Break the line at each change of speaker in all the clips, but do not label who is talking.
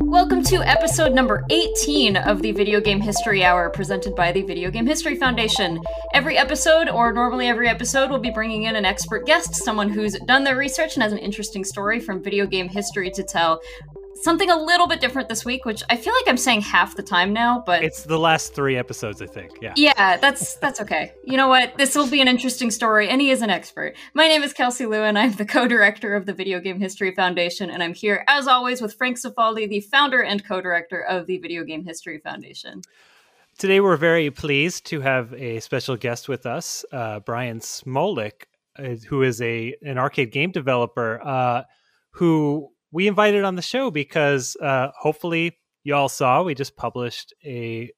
Welcome to episode number 18 of the Video Game History Hour presented by the Video Game History Foundation. Every episode, or normally every episode, we'll be bringing in an expert guest, someone who's done their research and has an interesting story from video game history to tell something a little bit different this week, which I feel like I'm saying half the time now, but
It's the last three episodes, I think. Yeah.
yeah, that's that's okay. You know what? This will be an interesting story, and he is an expert. My name is Kelsey Lewin. I'm the co-director of the Video Game History Foundation, and I'm here as always with Frank Cifaldi, the founder and co-director of the Video Game History Foundation.
Today, we're very pleased to have a special guest with us, uh, Brian Smolik, uh, who is a an arcade game developer uh, who we invited on the show because uh, hopefully you all saw we just published a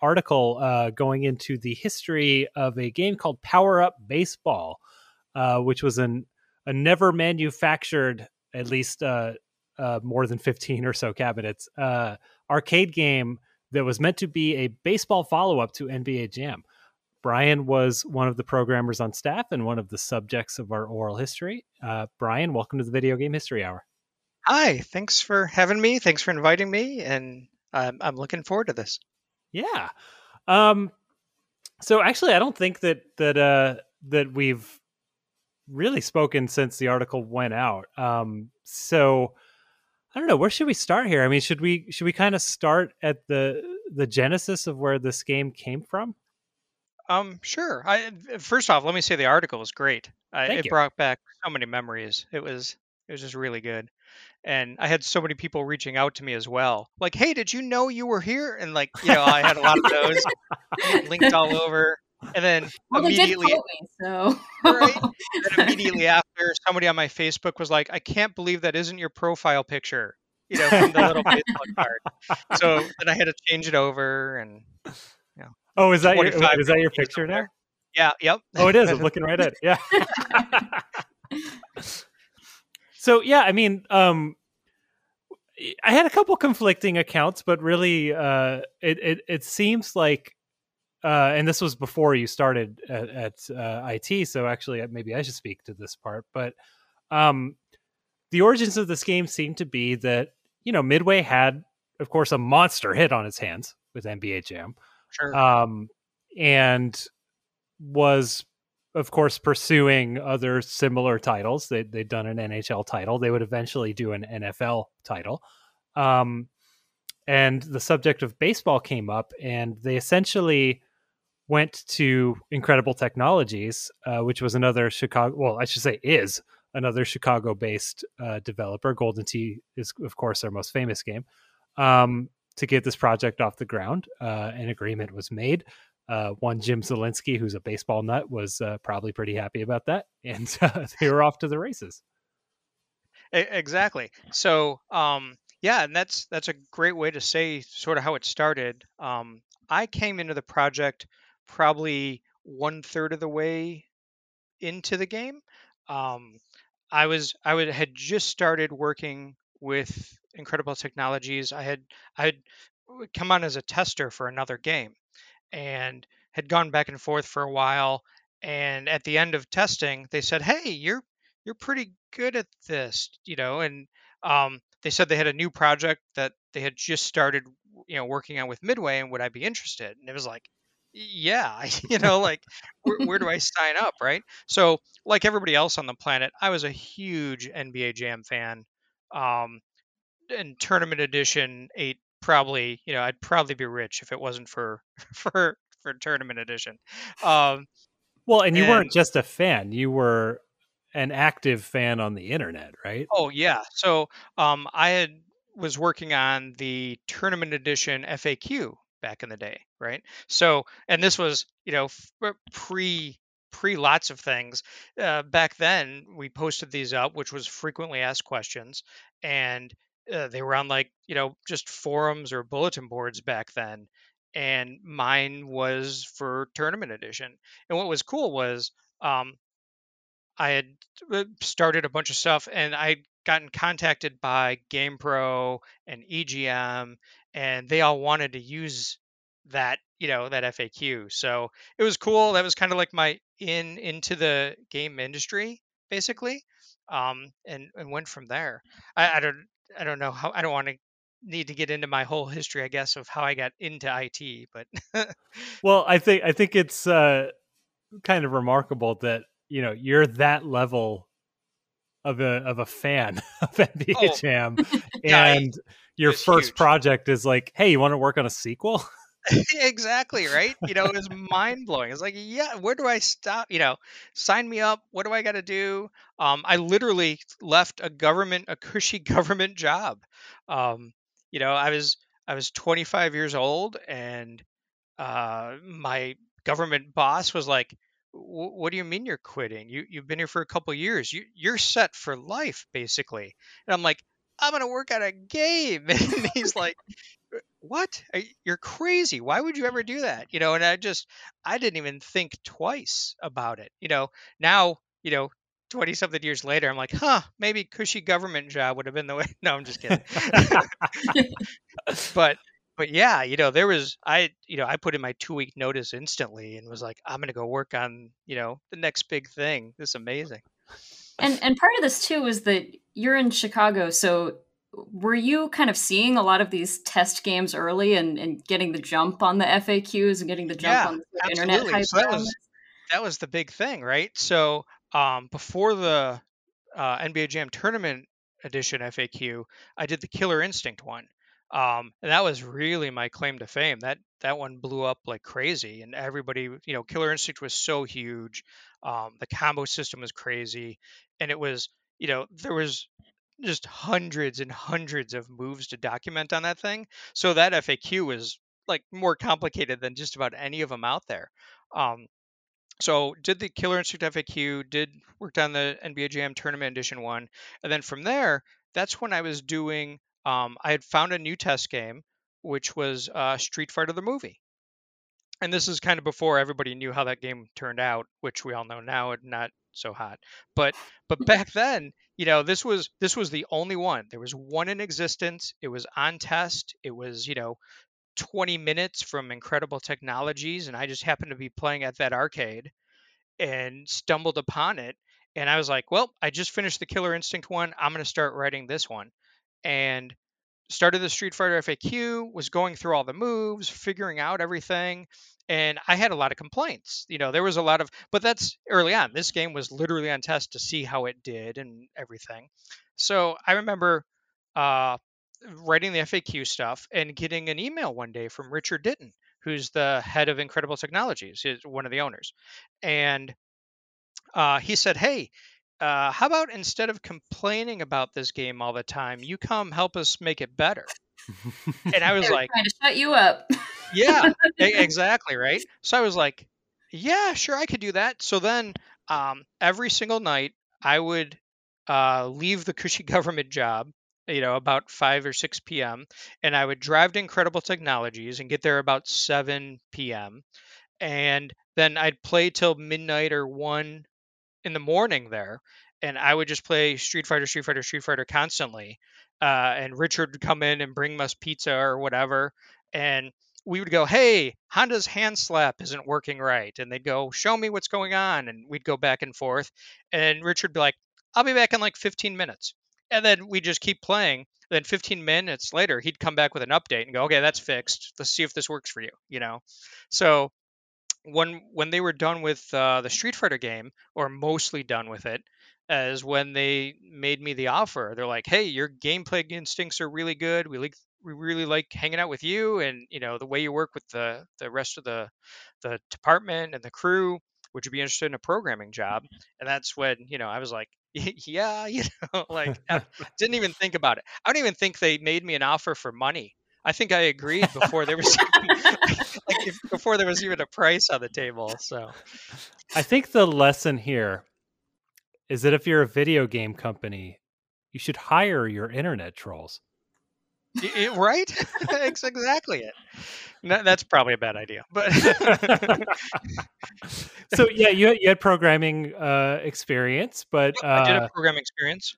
article uh, going into the history of a game called Power Up Baseball, uh, which was an a never manufactured, at least uh, uh, more than fifteen or so cabinets, uh, arcade game that was meant to be a baseball follow up to NBA Jam. Brian was one of the programmers on staff and one of the subjects of our oral history. Brian, welcome to the Video Game History Hour.
Hi, thanks for having me. Thanks for inviting me, and I'm I'm looking forward to this.
Yeah. Um so actually I don't think that that uh that we've really spoken since the article went out. Um so I don't know, where should we start here? I mean, should we should we kind of start at the the genesis of where this game came from?
Um, sure. I first off, let me say the article was great.
Thank
it
you.
brought back so many memories. It was it was just really good, and I had so many people reaching out to me as well. Like, hey, did you know you were here? And like, you know, I had a lot of those linked all over. And then
Well,
immediately,
me, so
right? And immediately after, somebody on my Facebook was like, "I can't believe that isn't your profile picture." You know, from the little baseball card. So then I had to change it over, and
Oh, is that your is that your picture now?
there. yeah, yep.
Oh, it is. I'm looking right at it. Yeah. So yeah, I mean, um, I had a couple conflicting accounts, but really, uh, it it it seems like, uh, and this was before you started at, at uh, IT, so actually, uh, maybe I should speak to this part. But um, the origins of this game seem to be that you know Midway had, of course, a monster hit on its hands with NBA Jam
Sure.
um, and was of course pursuing other similar titles. They they'd done an NHL title. They would eventually do an NFL title. Um, and the subject of baseball came up, and they essentially went to Incredible Technologies, uh, which was another Chicago. Well, I should say is another Chicago-based uh, developer. Golden Tee is, of course, their most famous game. Um, to get this project off the ground, uh, an agreement was made. Uh, one Jim Zielinski, who's a baseball nut, was uh, probably pretty happy about that, and uh, they were off to the races.
Exactly. So, um, yeah, and that's that's a great way to say sort of how it started. Um, I came into the project probably one third of the way into the game. Um, I was I would had just started working with Incredible Technologies. I had I had come on as a tester for another game, and had gone back and forth for a while. And at the end of testing, they said, "Hey, you're you're pretty good at this," you know. And um, they said they had a new project that they had just started, you know, working on with Midway, and would I be interested? And it was like, yeah, you know, like where, where do I sign up, right? So, like everybody else on the planet, I was a huge NBA Jam fan. Um, and Tournament Edition eight probably, you know, I'd probably be rich if it wasn't for for for Tournament Edition. Um,
Well, and you weren't just a fan; you were an active fan on the internet, right?
oh yeah, so um, I had was working on the Tournament Edition FAQ back in the day, right? So, and this was, you know, pre pre lots of things. Uh, back then, we posted these up, which was frequently asked questions, and uh, they were on like you know just forums or bulletin boards back then. And mine was for tournament edition. And what was cool was um, I had uh, started a bunch of stuff, and I'd gotten contacted by GamePro and EGM, and they all wanted to use that you know that FAQ. So it was cool. That was kind of like my in into the game industry basically, um, and and went from there. I, I don't I don't know how I don't want to need to get into my whole history, I guess, of how I got into IT, but
well, I think I think it's uh, kind of remarkable that you know you're that level of a of a fan of NBA
Oh.
Jam, and your
it's
first
huge.
project is like, hey, you want to work on a sequel?
exactly right. You know, it was mind blowing. It's like, yeah, where do I stop? You know, sign me up. What do I got to do? Um, I literally left a government, a cushy government job. Um, you know, I was I was 25 years old, and uh, my government boss was like, "What do you mean you're quitting? You you've been here for a couple years. You you're set for life, basically." And I'm like, "I'm gonna work on a game," and he's like what? You're crazy. Why would you ever do that? You know and i just i didn't even think twice about it you know? Now you know 20 something years later i'm like huh maybe cushy government job would have been the way no i'm just kidding. But but yeah you know there was i you know i put in my two week notice instantly and was like i'm gonna go work on you know the next big thing. This is amazing.
And and part of this too is that you're in Chicago, so were you kind of seeing a lot of these test games early and, and getting the jump on the FAQs and getting the jump
Yeah,
on the of internet
absolutely. So that was- that was the big thing, right? So um, before the uh, NBA Jam Tournament Edition FAQ, I did the Killer Instinct one, um, and that was really my claim to fame. That that one blew up like crazy, and everybody, you know, Killer Instinct was so huge. Um, the combo system was crazy, and it was, you know, there was just hundreds and hundreds of moves to document on that thing. So that FAQ was like more complicated than just about any of them out there. Um, so did the Killer Instinct FAQ, did worked on the NBA Jam Tournament Edition one, and then from there, that's when I was doing. Um, I had found a new test game, which was uh, Street Fighter the movie, and this is kind of before everybody knew how that game turned out, which we all know now, it's not so hot. But but back then, you know, this was this was the only one. There was one in existence. It was on test. It was you know 20 minutes from Incredible Technologies, and I just happened to be playing at that arcade and stumbled upon it. And I was like, well, I just finished the Killer Instinct one. I'm going to start writing this one. And started the Street Fighter FAQ, was going through all the moves, figuring out everything. And I had a lot of complaints. You know, there was a lot of, but that's early on. This game was literally on test to see how it did and everything. So I remember uh, writing the FAQ stuff and getting an email one day from Richard Ditton, who's the head of Incredible Technologies, he's one of the owners. And uh, he said, Hey, uh, how about instead of complaining about this game all the time, you come help us make it better? And I was like,
trying to shut you up.
yeah, exactly, right? So I was like, yeah, sure, I could do that. So then um, every single night, I would uh, leave the cushy government job, you know, about 5 or 6 p.m., and I would drive to Incredible Technologies and get there about 7 p.m. And then I'd play till midnight or 1 in the morning there, and I would just play Street Fighter, Street Fighter, Street Fighter constantly. Uh, and Richard would come in and bring us pizza or whatever, and we would go, "Hey, Honda's hand slap isn't working right," and they'd go, "Show me what's going on," and we'd go back and forth, and Richard would be like, "I'll be back in like 15 minutes," and then we just keep playing. Then 15 minutes later, he'd come back with an update and go, "Okay, that's fixed. Let's see if this works for you," you know. So when when they were done with uh, the Street Fighter game, or mostly done with it, as when they made me the offer. They're like, "Hey, your gameplay instincts are really good. We like we really like hanging out with you, and you know the way you work with the the rest of the the department and the crew. Would you be interested in a programming job?" And that's when you know I was like, "Yeah, you know, like didn't even think about it. I don't even think they made me an offer for money." I think I agreed before there was like if, before there was even a price on the table. So
I think the lesson here is that if you're a video game company, you should hire your internet trolls.
Y- y- right? That's exactly it. No, that's probably a bad idea, but
so yeah, you had, you had programming uh, experience, but
I did
uh,
a program experience.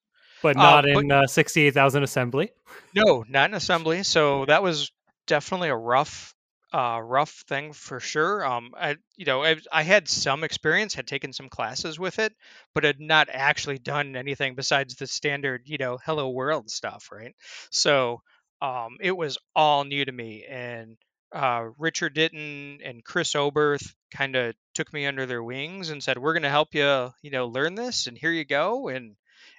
But
uh,
not
but-
in uh, sixty eight thousand assembly.
No, not in assembly. So that was definitely a rough uh, rough thing for sure. Um, I, you know, I, I had some experience, had taken some classes with it, but had not actually done anything besides the standard, you know, hello world stuff, right? So, um, it was all new to me, and uh, Richard Ditton and Chris Oberth kind of took me under their wings and said, "We're going to help you, you know, learn this, and here you go." And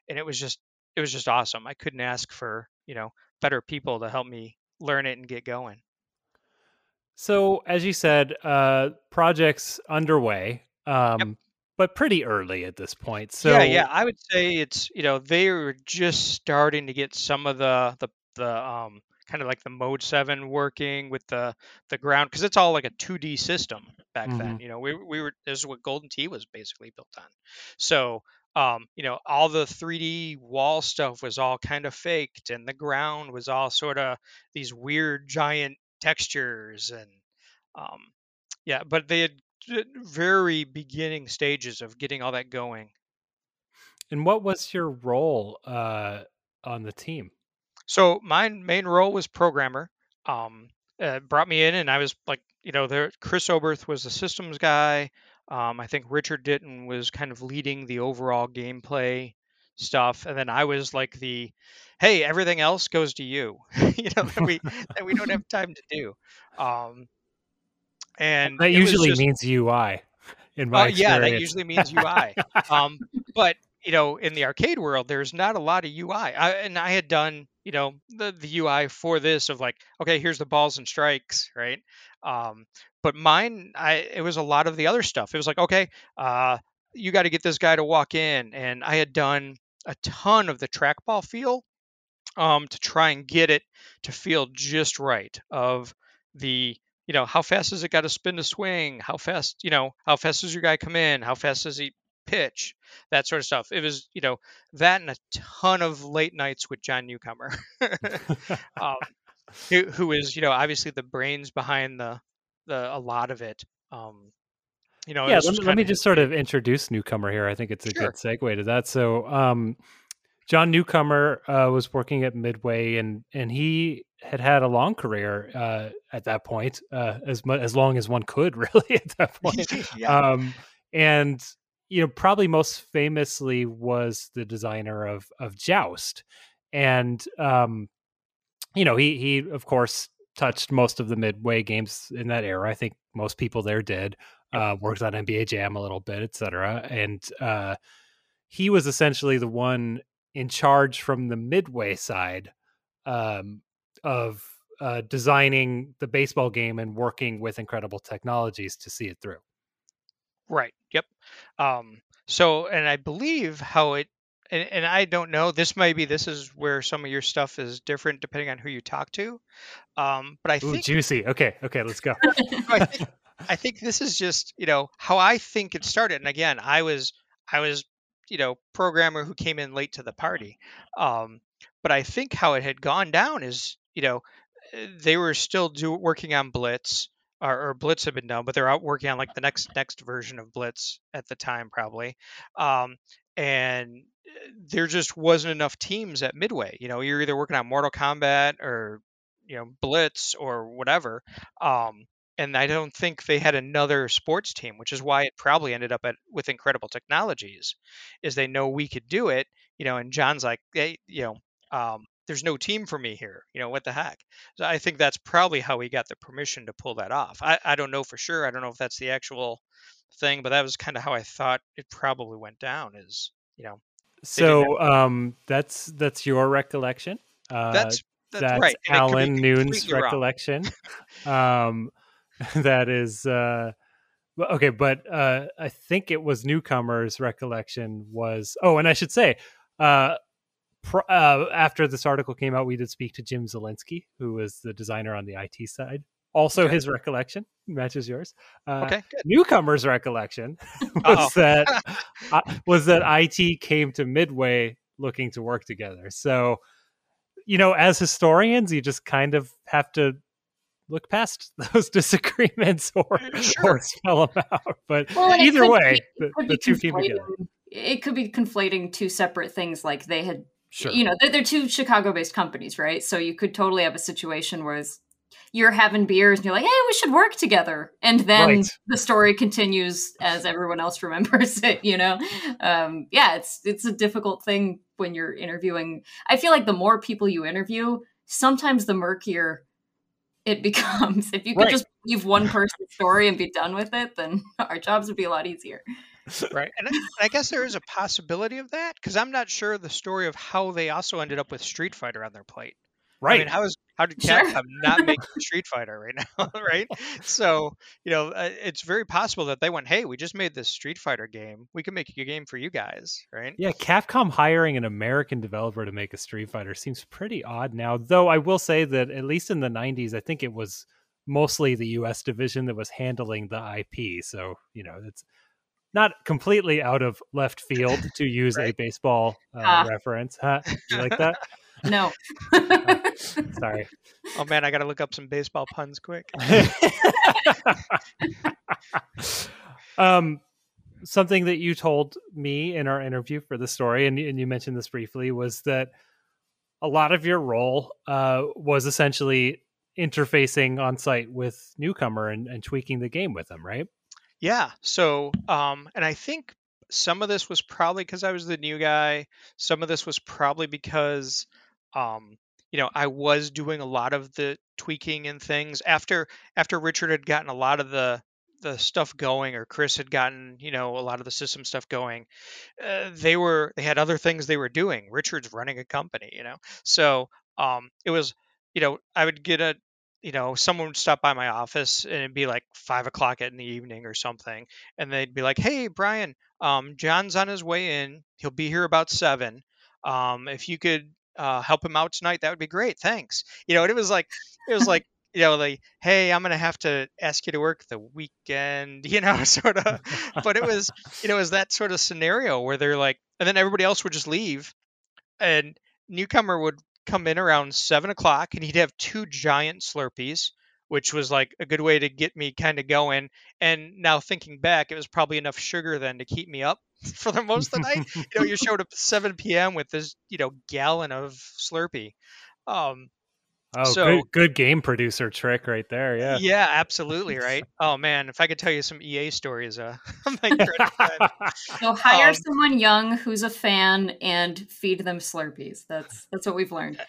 and it was just it was just awesome. I couldn't ask for you know better people to help me learn it and get going.
So, as you said, uh, projects underway, um, yep. but pretty early at this point. So,
yeah, yeah, I would say it's you know they were just starting to get some of the the the um, kind of like the mode 7 working with the the ground because it's all like a 2d system back mm-hmm. then you know we, we were this is what golden tee was basically built on so um, you know all the 3d wall stuff was all kind of faked and the ground was all sort of these weird giant textures and um, yeah but they had very beginning stages of getting all that going
and what was your role uh, on the team
so my main role was programmer. Um, uh, brought me in, and I was like, you know, there. Chris Oberth was the systems guy. Um, I think Richard Ditton was kind of leading the overall gameplay stuff, and then I was like the, hey, everything else goes to you. you know that we that we don't have time to do. Um, and
that usually just, means UI. In my uh,
yeah, that usually means UI. um, but you know, in the arcade world, there's not a lot of UI. I, and I had done, you know, the, the UI for this of like, okay, here's the balls and strikes, right? Um, but mine, I it was a lot of the other stuff. It was like, okay, uh, you got to get this guy to walk in, and I had done a ton of the trackball feel um, to try and get it to feel just right. Of the you know how fast does it got to spin to swing how fast you know how fast does your guy come in how fast does he pitch, that sort of stuff. It was, you know, that and a ton of late nights with John Newcomer, um, who, who is, you know, obviously the brains behind the, the a lot of it. Um, you know,
yeah. Let me, let me just sort of introduce Newcomer here. I think it's a sure. good segue to that. So, um, John Newcomer uh, was working at Midway, and and he had had a long career uh, at that point, uh, as much as long as one could really at that point. yeah. um, and you know, probably most famously was the designer of of Joust, and um, you know, he he of course touched most of the midway games in that era. I think most people there did. Uh, worked on NBA Jam a little bit, etc. And uh, he was essentially the one in charge from the midway side um, of uh, designing the baseball game and working with incredible technologies to see it through.
Right. Yep. Um, so, and I believe how it, and, and I don't know. This might be this is where some of your stuff is different depending on who you talk to. Um, but I
Ooh,
think
juicy. Okay. Okay. Let's go.
I, think, I think this is just you know how I think it started. And again, I was I was you know programmer who came in late to the party. Um, but I think how it had gone down is you know they were still do, working on Blitz or, or, Blitz had been done, but they're out working on like the next next version of Blitz at the time, probably. Um, and there just wasn't enough teams at Midway. You know, you're either working on Mortal Kombat or you know Blitz or whatever. Um, and I don't think they had another sports team, which is why it probably ended up at with Incredible Technologies, is they know we could do it. You know, and John's like, hey, you know, um, there's no team for me here. You know, what the heck? So I think that's probably how he got the permission to pull that off. I, I don't know for sure. I don't know if that's the actual thing, but that was kind of how I thought it probably went down is, you know.
So um that's that's your recollection.
Uh that's that's, that's right.
Alan Noon's recollection. um that is uh okay, but uh I think it was newcomers recollection was oh and I should say uh uh, after this article came out, we did speak to Jim Zielinski, who was the designer on the IT side. Also, okay. his recollection matches yours. Uh, okay, good. newcomer's recollection was that uh, was that IT came to Midway looking to work together. So, you know, as historians, you just kind of have to look past those disagreements or, sure. or spell them out. But well, either way, be, the, the two came together.
It could be conflating two separate things, like they had Sure. You know, they're, they're two Chicago based companies, right? So you could totally have a situation where you're having beers and you're like, hey, we should work together. And then
Right.
the story continues as everyone else remembers it, you know? Um, yeah, it's it's a difficult thing when you're interviewing. I feel like the more people you interview, sometimes the murkier it becomes. If you could
Right.
just leave one person's story and be done with it, then our jobs would be a lot easier.
right and I- I guess there is a possibility of that because I'm not sure the story of how they also ended up with Street Fighter on their plate.
Right.
I mean, how is how did
Sure.
Capcom not make Street Fighter right now, right? So you know, uh, it's very possible that they went, "Hey, we just made this Street Fighter game. We can make a game for you guys, right?"
yeah, Capcom hiring an American developer to make a Street Fighter seems pretty odd now. Though I will say that at least in the 90s, I think it was mostly the US division that was handling the IP. So, you know, it's not completely out of left field to use a baseball uh,
Ah.
reference. Huh? You like that?
No.
Sorry.
Oh man, I got to look up some baseball puns quick.
um, something that you told me in our interview for the story, and, and you mentioned this briefly, was that a lot of your role uh, was essentially interfacing on site with newcomer and, and tweaking the game with them, right?
Yeah. So, um, and I think some of this was probably because I was the new guy. Some of this was probably because, um, you know, I was doing a lot of the tweaking and things after after Richard had gotten a lot of the the stuff going, or Chris had gotten, you know, a lot of the system stuff going. Uh, they were they had other things they were doing. Richard's running a company, you know, so um, it was, you know, I would get a you know, someone would stop by my office and it'd be like five o'clock in the evening or something, and they'd be like, "Hey, Brian, um, John's on his way in. He'll be here about seven. Um, if you could uh, help him out tonight, that would be great. Thanks." You know, and it was like, it was like, you know, like, "Hey, I'm gonna have to ask you to work the weekend," you know, sort of. But it was, you know, it was that sort of scenario where they're like, and then everybody else would just leave, and newcomer would come in around seven o'clock and he'd have two giant slurpees which was like a good way to get me kind of going and now thinking back it was probably enough sugar then to keep me up for the most of the night you know you showed up at 7 p.m with this you know gallon of slurpee um
Oh,
So-
good, good game producer trick right there. Yeah.
yeah absolutely right oh man if i could tell you some ea stories uh my credit card.
So hire
Um,
someone young who's a fan and feed them Slurpees. That's that's what we've learned.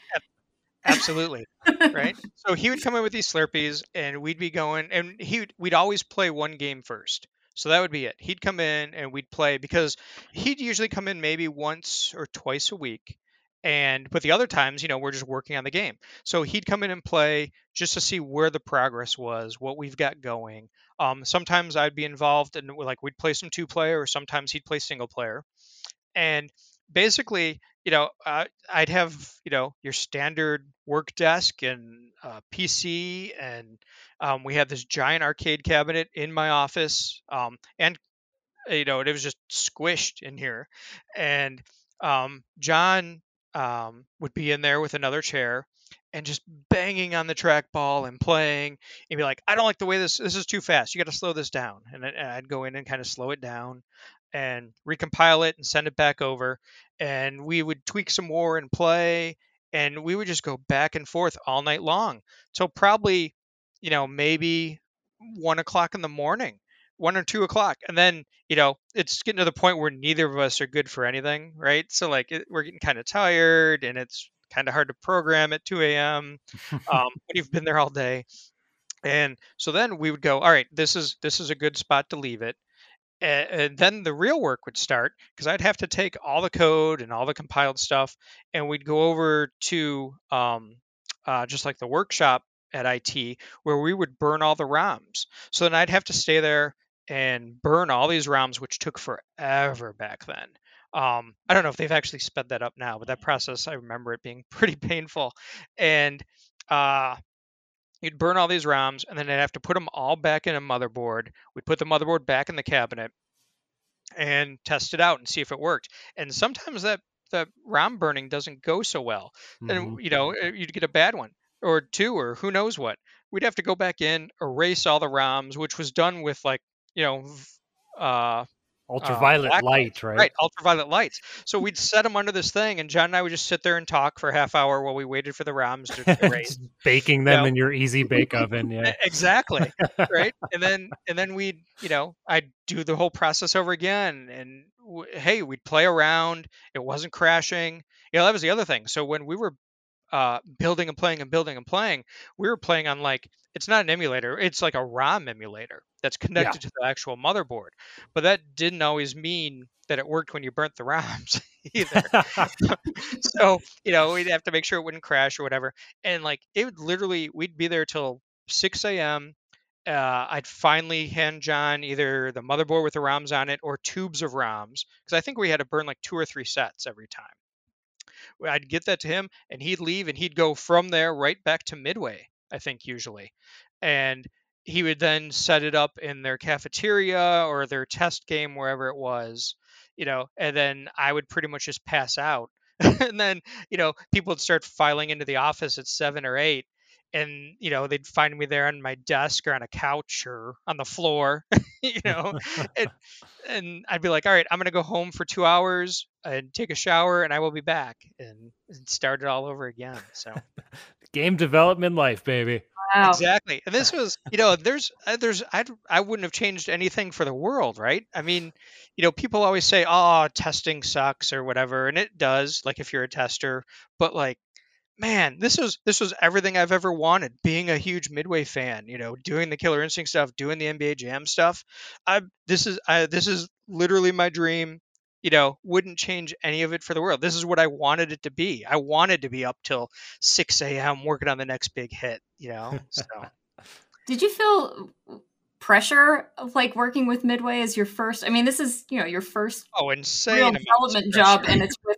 absolutely right? So he would come in with these Slurpees, and we'd be going, and he would, we'd always play one game first. So that would be it. He'd come in and we'd play because he'd usually come in maybe once or twice a week. And but the other times, you know, we're just working on the game. So he'd come in and play just to see where the progress was, what we've got going. Um, sometimes I'd be involved and like we'd play some two player, or sometimes he'd play single player. And basically, you know, uh, I'd have you know your standard work desk and uh, PC, and um, we had this giant arcade cabinet in my office, um, and you know it was just squished in here, and um, John um, would be in there with another chair and just banging on the trackball and playing and be like, I don't like the way this this is too fast. You got to slow this down. And I'd go in and kind of slow it down and recompile it and send it back over. And we would tweak some more and play. And we would just go back and forth all night long. till probably, you know, maybe one o'clock in the morning, one or two o'clock. And then, you know, it's getting to the point where neither of us are good for anything, right? So like it, we're getting kind of tired and it's kind of hard to program at 2 a.m. um, when you've been there all day. And so then we would go, all right, this is this is a good spot to leave it. And, then the real work would start because I'd have to take all the code and all the compiled stuff, and we'd go over to um, uh, just like the workshop at IT where we would burn all the ROMs. So then I'd have to stay there and burn all these ROMs, which took forever back then. Um, I don't know if they've actually sped that up now, but that process I remember it being pretty painful. And uh, you'd burn all these ROMs, and then I'd have to put them all back in a motherboard. We'd put the motherboard back in the cabinet and test it out and see if it worked. And sometimes that the ROM burning doesn't go so well,
Mhm.
and you know uh, you'd get a bad one or two or who knows what. We'd have to go back in, erase all the ROMs, which was done with like you know uh,
ultraviolet uh, light, right?
Right, ultraviolet lights. So we'd set them under this thing, and John and I would just sit there and talk for a half hour while we waited for the ROMs to raise.
baking them you know? in your easy bake oven, yeah.
exactly, right. And then and then we'd you know I'd do the whole process over again, and w- hey, we'd play around. It wasn't crashing. You know, that was the other thing. So when we were uh, building and playing and building and playing, we were playing on like it's not an emulator; it's like a ROM emulator that's connected yeah. to the actual motherboard. But that didn't always mean that it worked when you burnt the ROMs either. so you know we'd have to make sure it wouldn't crash or whatever. And like it would literally, we'd be there till 6 a.m. Uh, I'd finally hand John either the motherboard with the ROMs on it or tubes of ROMs because I think we had to burn like two or three sets every time. I'd get that to him, and he'd leave, and he'd go from there right back to Midway. I think usually, and he would then set it up in their cafeteria or their test game wherever it was, you know, and then I would pretty much just pass out. and then, you know, people would start filing into the office at seven or eight, and you know they'd find me there on my desk or on a couch or on the floor you know and, and i'd be like all right i'm going to go home for two hours and take a shower and i will be back and, and start it all over again so.
Game development life baby.
Wow. exactly and this was you know there's uh, there's I, I wouldn't have changed anything for the world right? I mean you know people always say oh testing sucks or whatever and it does like if you're a tester but like man, this was this was everything I've ever wanted. Being a huge Midway fan, you know, doing the Killer Instinct stuff, doing the NBA Jam stuff. I this is I, this is literally my dream. You know, wouldn't change any of it for the world. This is what I wanted it to be. I wanted to be up till 6 a.m. working on the next big hit. You know, so.
Did you feel pressure of like working with Midway as your first? I mean, this is you know your first
oh insane real
development job, and it's with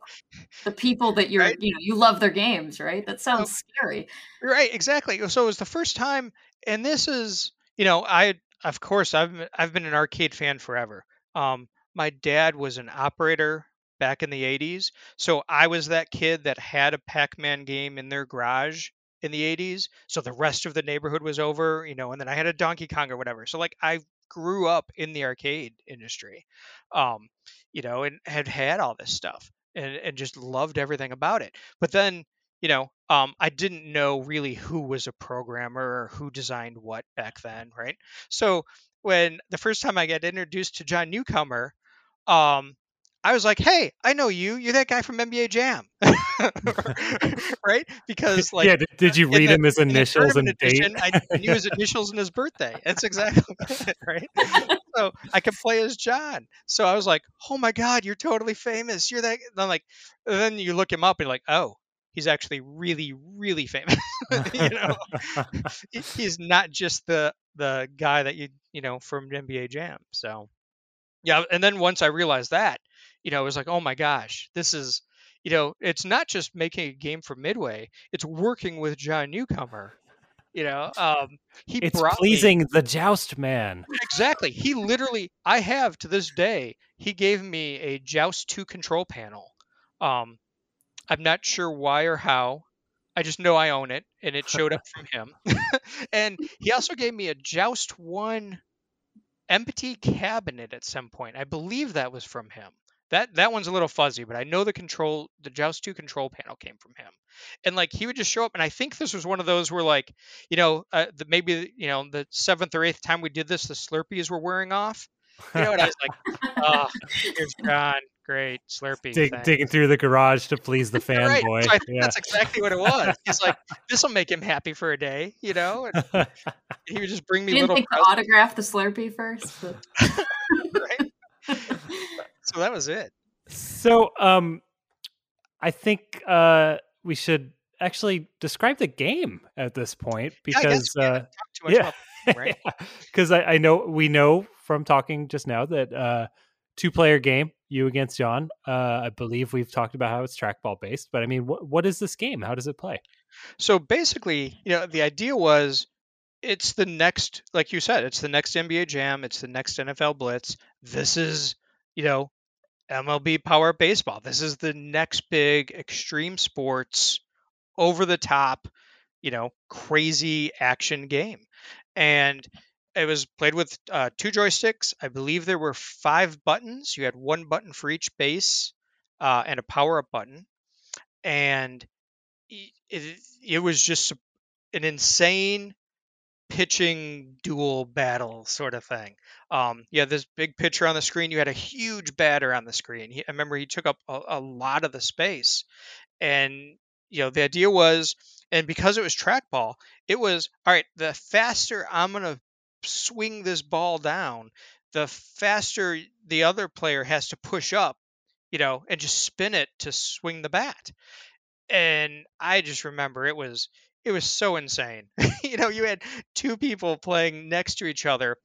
the people that you're right? you know you love their games, right? That sounds oh, scary.
Right, exactly. So it was the first time, and this is you know I of course I've I've been an arcade fan forever. Um, my dad was an operator back in the 80s. So I was that kid that had a Pac-Man game in their garage in the 80s so the rest of the neighborhood was over you know and then i had a donkey kong or whatever so like i grew up in the arcade industry um you know and had had all this stuff and, and just loved everything about it but then you know um i didn't know really who was a programmer or who designed what back then right? So when the first time i got introduced to john newcomer um I was like, "Hey, I know you. You're that guy from NBA Jam, right?" Because like,
yeah, did, did you read the, him his initials and edition,
date? I knew his initials and his birthday. That's exactly it, right. So I could play as John. So I was like, "Oh my God, you're totally famous. You're that." And I'm like, then you look him up and you're like, "Oh, he's actually really, really famous. you know, he's not just the the guy that you you know from NBA Jam." So yeah, and then once I realized that you know, it was like, oh my gosh, this is, you know, it's not just making a game for Midway; it's working with John Newcomer. You know, um,
he brought it's pleasing me, the joust man.
Exactly. He literally, I have to this day. He gave me a Joust two control panel. Um, I'm not sure why or how. I just know I own it, and it showed up from him. and he also gave me a Joust one empty cabinet at some point. I believe that was from him. That that one's a little fuzzy, but I know the control, the Joust 2 control panel came from him. And like he would just show up, and I think this was one of those where like, you know, uh, the, maybe you know the seventh or eighth time we did this, the Slurpees were wearing off. You know, and I was like, oh, here's John. Great Slurpee.
Dig, digging through the garage to please the fanboy. right.
so yeah. That's exactly what it was. He's like, this will make him happy for a day, you know. And he would just bring me
you
little.
Didn't think to autograph the Slurpee first. But... right
so that was it.
So, um, I think uh, we should actually describe the game at this point because
yeah, yeah,
because right? I, I, know we know from talking just now that uh, two player game, you against John. Uh, I believe we've talked about how it's trackball based, but I mean, what what is this game? How does it play?
So basically, you know, the idea was it's the next, like you said, it's the next NBA Jam, it's the next NFL Blitz. This is, you know, MLB Power Baseball. This is the next big extreme sports, over the top, you know, crazy action game. And it was played with uh, two joysticks. I believe there were five buttons. You had one button for each base uh, and a power up button, and it, it was just an insane pitching duel battle sort of thing. Um, you had this big pitcher on the screen. You had a huge batter on the screen. He, I remember he took up a, a lot of the space, and you know the idea was, and because it was trackball, it was all right. The faster I'm gonna swing this ball down, the faster the other player has to push up, you know, and just spin it to swing the bat. And I just remember it was it was so insane. you know, you had two people playing next to each other.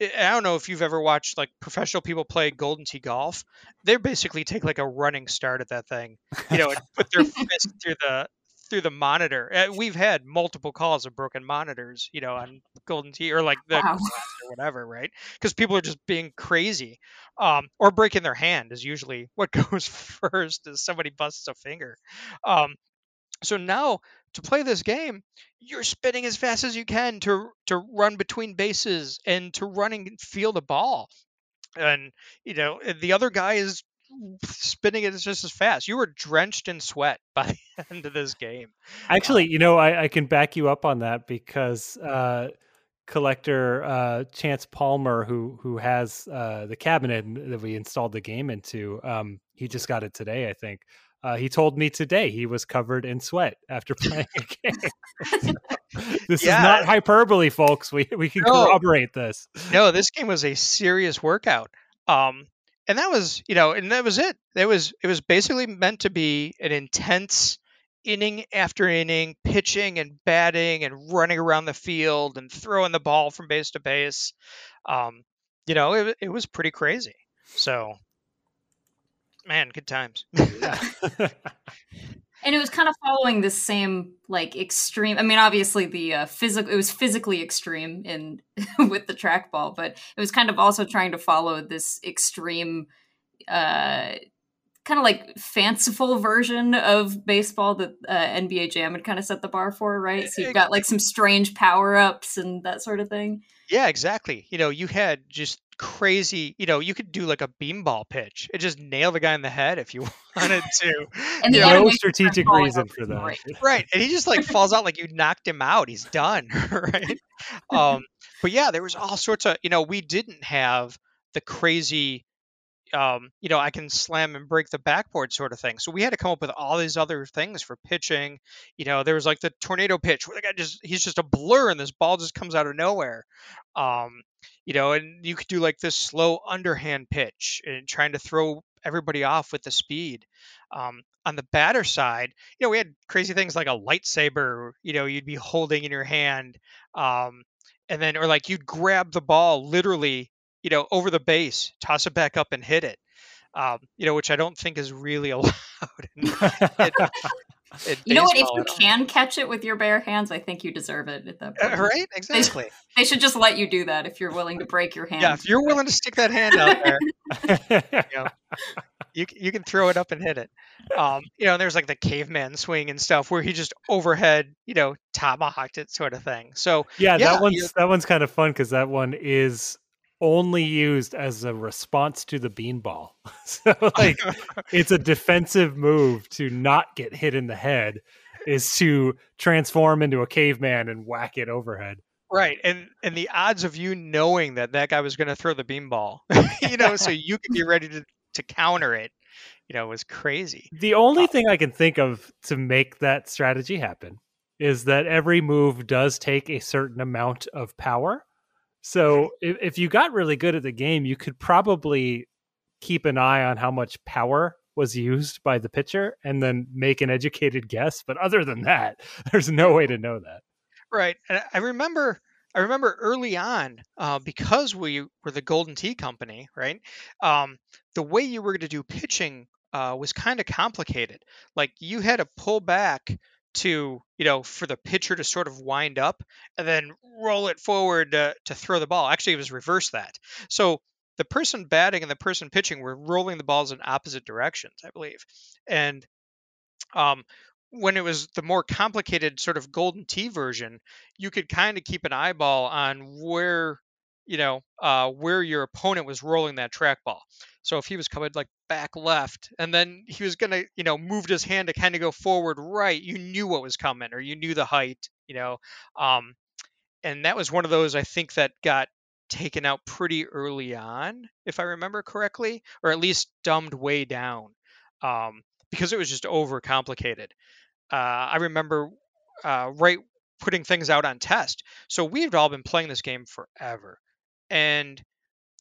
I don't know if you've ever watched like professional people play Golden Tee golf. They basically take like a running start at that thing, you know, and put their fist through the through the monitor. Uh, we've had multiple calls of broken monitors, you know, on Golden Tee or like the wow. or whatever, right? Because people are just being crazy, um, or breaking their hand is usually what goes first. Is somebody busts a finger. Um, so now to play this game, you're spinning as fast as you can to to run between bases and to running and feel the ball. And you know the other guy is spinning it just as fast. You were drenched in sweat by the end of this game.
Actually, um, you know, I, I, can back you up on that because uh, collector uh, Chance Palmer, who who has uh, the cabinet that we installed the game into, um, he just got it today, I think. Uh, he told me today he was covered in sweat after playing a game. this yeah. is not hyperbole, folks. We we can no. corroborate this.
No, this game was a serious workout. Um, and that was you know and that was it. It was it was basically meant to be an intense inning after inning pitching and batting and running around the field and throwing the ball from base to base. Um, you know it, it was pretty crazy. So man good times
and it was kind of following the same like extreme i mean obviously the uh, physical it was physically extreme in with the trackball but it was kind of also trying to follow this extreme uh kind of like fanciful version of baseball that uh, nba jam had kind of set the bar for right? So you've got like some strange power-ups and that sort of thing.
Yeah exactly. You know you had just crazy, you know, you could do like a beanball pitch. It just nail the guy in the head if you wanted to.
and you know, no strategic reason for that.
Right. right. And he just like falls out like you knocked him out. He's done. right. Um, but yeah, there was all sorts of, you know, we didn't have the crazy um, you know, I can slam and break the backboard sort of thing. So we had to come up with all these other things for pitching. You know, there was like the tornado pitch where the guy just he's just a blur and this ball just comes out of nowhere. Um, you know, and you could do like this slow underhand pitch and trying to throw everybody off with the speed. Um, on the batter side, you know, we had crazy things like a lightsaber, you know, you'd be holding in your hand. Um, and then, or like you'd grab the ball literally you know, over the base, toss it back up and hit it. Um, you know, which I don't think is really allowed. in, in,
in you know what? If you can catch it with your bare hands, I think you deserve it at that
uh, point. Uh, right? Exactly.
They, they, should just let you do that if you're willing to break your hand.
Yeah, if you're willing to stick that hand out there, you, know, you, you can throw it up and hit it. Um, you know, there's like the caveman swing and stuff where he just overhead, you know, tomahawked it, sort of thing. So
yeah, yeah that one's that one's kind of fun because that one is only used as a response to the beanball. so like it's a defensive move to not get hit in the head is to transform into a caveman and whack it overhead.
Right. And and the odds of you knowing that that guy was going to throw the beanball, you know, so you could be ready to to counter it, you know, was crazy.
The only uh, thing I can think of to make that strategy happen is that every move does take a certain amount of power so if, if you got really good at the game, you could probably keep an eye on how much power was used by the pitcher and then make an educated guess. But other than that, there's no way to know that.
Right. And I remember I remember early on, uh, because we were the Golden Tee Company, right? Um, the way you were going to do pitching uh, was kind of complicated. Like you had to pull back to you know for the pitcher to sort of wind up and then roll it forward to, to throw the ball. Actually it was reverse that. So the person batting and the person pitching were rolling the balls in opposite directions i believe. And um, when it was the more complicated sort of golden tee version you could kind of keep an eyeball on where you know, uh, where your opponent was rolling that trackball. So if he was coming like back left and then he was gonna, you know, moved his hand to kind of go forward right, you knew what was coming or you knew the height, you know. Um, and that was one of those I think that got taken out pretty early on, if I remember correctly, or at least dumbed way down um, because it was just over complicated. Uh, I remember uh, right putting things out on test. So we've all been playing this game forever. And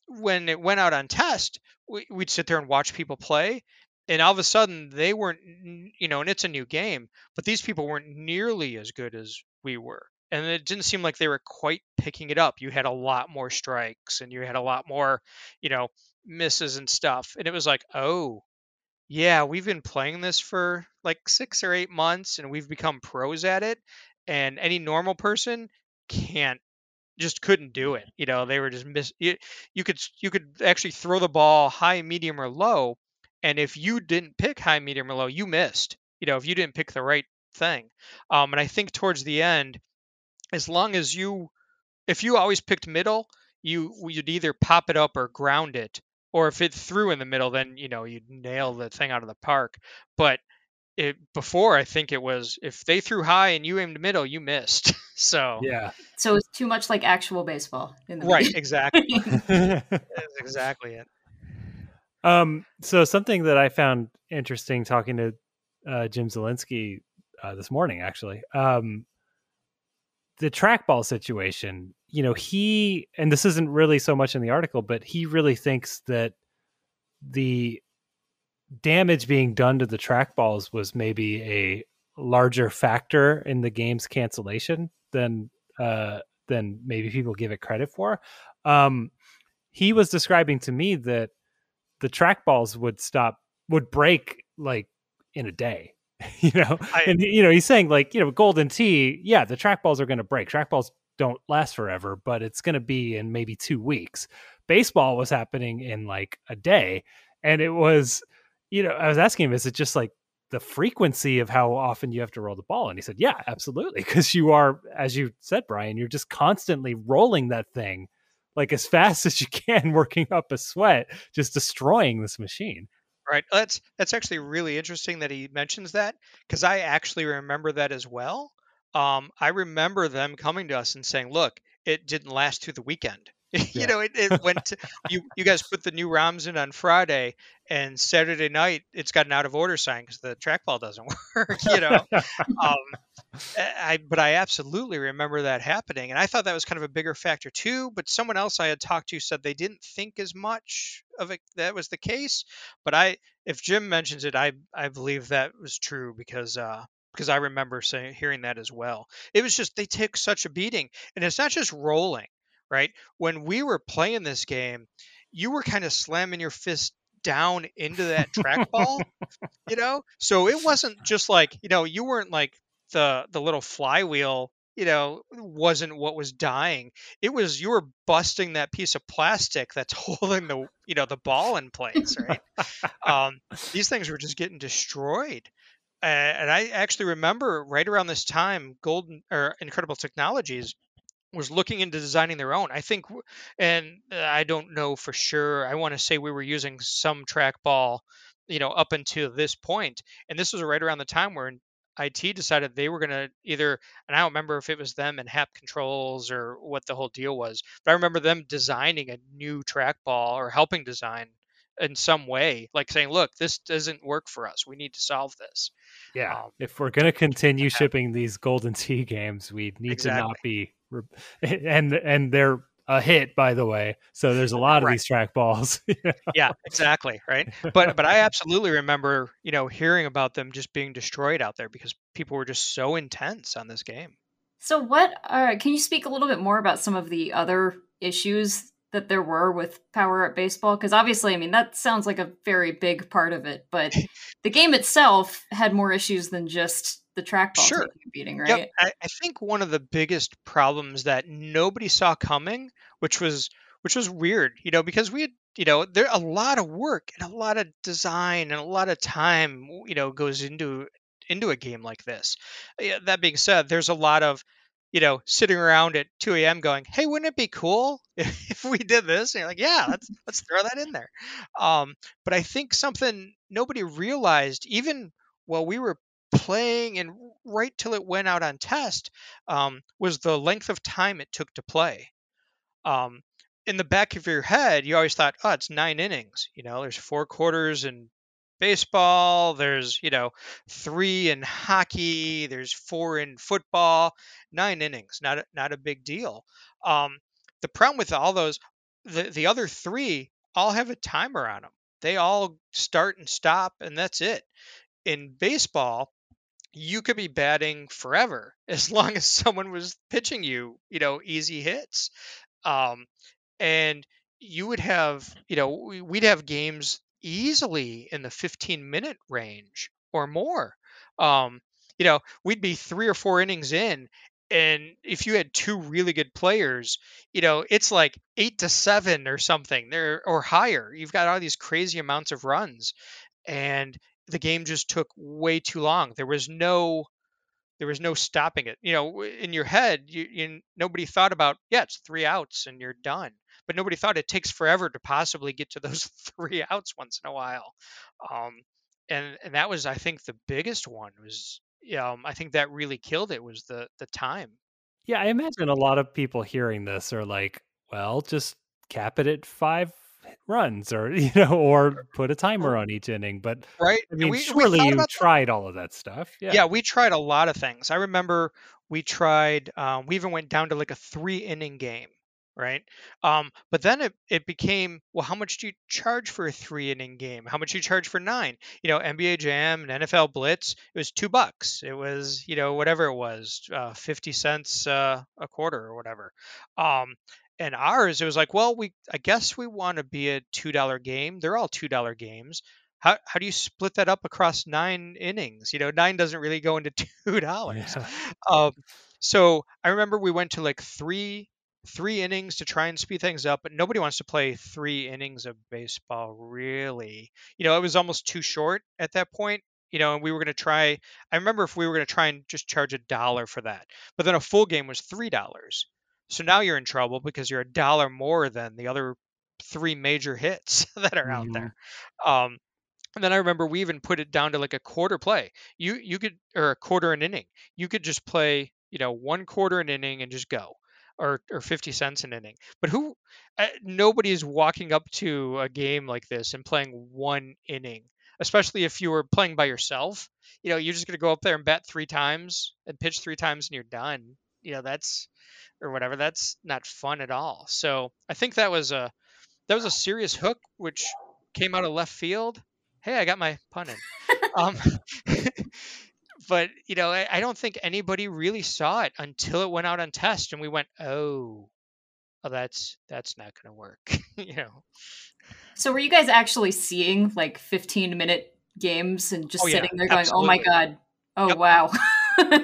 when it went out on test, we, would sit there and watch people play. And all of a sudden, they weren't, you know, and it's a new game, but these people weren't nearly as good as we were and it didn't seem like they were quite picking it up. You had a lot more strikes and you had a lot more, you know, misses and stuff. And it was like, oh, yeah, we've been playing this for like six or eight months and we've become pros at it. And any normal person can't just couldn't do it. You know, they were just miss. You, you could you could actually throw the ball high, medium, or low, and if you didn't pick high, medium, or low, you missed. You know, if you didn't pick the right thing. Um, and I think towards the end, as long as you if you always picked middle you you'd either pop it up or ground it or if it threw in the middle then you know you'd nail the thing out of the park but it before i think it was if they threw high and you aimed middle you missed. So
yeah.
So it's too much like actual baseball
right exactly. That's exactly it.
Um so something that i found interesting talking to uh, jim zielinski uh, this morning actually um the trackball situation, you know, he and this isn't really so much in the article, but he really thinks that the damage being done to the trackballs was maybe a larger factor in the game's cancellation than uh, than maybe people give it credit for. Um, he was describing to me that the trackballs would stop would break like in a day you know? I, and you know he's saying like you know golden tee yeah the trackballs are going to break. Trackballs don't last forever but it's going to be in maybe two weeks. Baseball was happening in like a day and it was you know i was asking him is it just like the frequency of how often you have to roll the ball and he said yeah absolutely because you are as you said brian you're just constantly rolling that thing like as fast as you can working up a sweat just destroying this machine
Right. That's that's actually really interesting that he mentions that because I actually remember that as well. Um, I remember them coming to us and saying, "Look, it didn't last through the weekend. you know, it, it went to you. You guys put the new ROMs in on Friday, and Saturday night it's got an out of order sign because the trackball doesn't work. You know, um, I but I absolutely remember that happening, and I thought that was kind of a bigger factor too. But someone else I had talked to said they didn't think as much of it that was the case. But I, if Jim mentions it, I I believe that was true because uh, because I remember saying hearing that as well. It was just they take such a beating, and it's not just rolling, right? When we were playing this game, you were kind of slamming your fist down into that trackball, you know. So it wasn't just like you know you weren't like the the little flywheel you know wasn't what was dying it was you were busting that piece of plastic that's holding the you know the ball in place right um, these things were just getting destroyed uh, and i actually remember right around this time golden or incredible technologies was looking into designing their own. I think, and uh, I don't know for sure. I want to say we were using some trackball, you know, up until this point. point, and this was right around the time where IT decided they were going to either, and I don't remember if it was them and Happ Controls or what the whole deal was, but I remember them designing a new trackball or helping design in some way, like saying, "Look, this doesn't work for us. We need to solve this."
Yeah, um, if we're going to continue shipping these Golden Tee games, we need exactly. to not be and and they're a hit by the way. So there's a lot of right. these trackballs
yeah. Exactly right? But but i absolutely remember you know hearing about them just being destroyed out there because people were just so intense on this game.
So what uh, can you speak a little bit more about some of the other issues that there were with power up baseball? Because obviously i mean that sounds like a very big part of it but the game itself had more issues than just the trackball sure. beating, right? Yep.
I, I think one of the biggest problems that nobody saw coming, which was which was weird, you know, because we had, you know, there a lot of work and a lot of design and a lot of time, you know, goes into into a game like this. That being said, there's a lot of you know, sitting around at 2 a.m. going, "Hey, wouldn't it be cool if we did this?" And you're like, "Yeah, let's let's throw that in there." Um, but I think something nobody realized, even while we were playing and right till it went out on test, um, was the length of time it took to play. Um, in the back of your head, you always thought, "Oh, it's nine innings." You know, there's four quarters in baseball, there's, you know, three in hockey, there's four in football, nine innings, not a, not a big deal. Um, the problem with all those, the, the other three all have a timer on them. They all start and stop, and that's it. In baseball, you could be batting forever as long as someone was pitching you, you know, easy hits. Um, and you would have, you know, we'd have games easily in the 15 minute range or more. Um, you know, we'd be three or four innings in, and if you had two really good players, you know, it's like eight to seven or something there or higher. You've got all these crazy amounts of runs, and the game just took way too long. There was no there was no stopping it. You know, in your head, you, you nobody thought about yeah, it's three outs and you're done but nobody thought it takes forever to possibly get to those three outs once in a while. Um, and and that was I think the biggest one was um, I think that really killed it was the the time.
Yeah, I imagine a lot of people hearing this are like, well, just cap it at five runs or you know or put a timer on each inning but
right
i mean we, surely we you tried that. all of that stuff
yeah. yeah we tried a lot of things i remember we tried um, we even went down to like a three inning game right? Um, but then it, it became, well, how much do you charge for a three inning game? How much do you charge for nine? You know, NBA Jam and NFL Blitz, it was two bucks. It was, you know, whatever it was, uh, 50 cents uh, a quarter or whatever. Um, and ours, it was like, well, we, I guess we want to be a $2 game. They're all $2 games. How, how do you split that up across nine innings? You know, nine doesn't really go into two dollars. Yeah. Um, so I remember we went to like three three innings to try and speed things up, but nobody wants to play three innings of baseball, really. You know, it was almost too short at that point. You know, and we were going to try. I remember if we were going to try and just charge a dollar for that, but then a full game was three dollars. So now you're in trouble because you're a dollar more than the other three major hits that are out mm-hmm. there. Um, and then I remember we even put it down to like a quarter play. You you could or a quarter an inning. You could just play, you know, one quarter an inning and just go or or 50 cents an inning. But who uh, nobody is walking up to a game like this and playing one inning, especially if you were playing by yourself. You know, you're just going to go up there and bat three times and pitch three times and you're done. You know, that's or whatever. That's not fun at all. So, I think that was a that was a serious hook which came out of left field. Hey, I got my pun in. um, but you know, I, I, don't think anybody really saw it until it went out on test, and we went, "Oh, oh that's that's not going to work," you know.
So, were you guys actually seeing like 15 minute games and just oh, sitting yeah, there going, absolutely. "Oh my god, oh yep. wow"?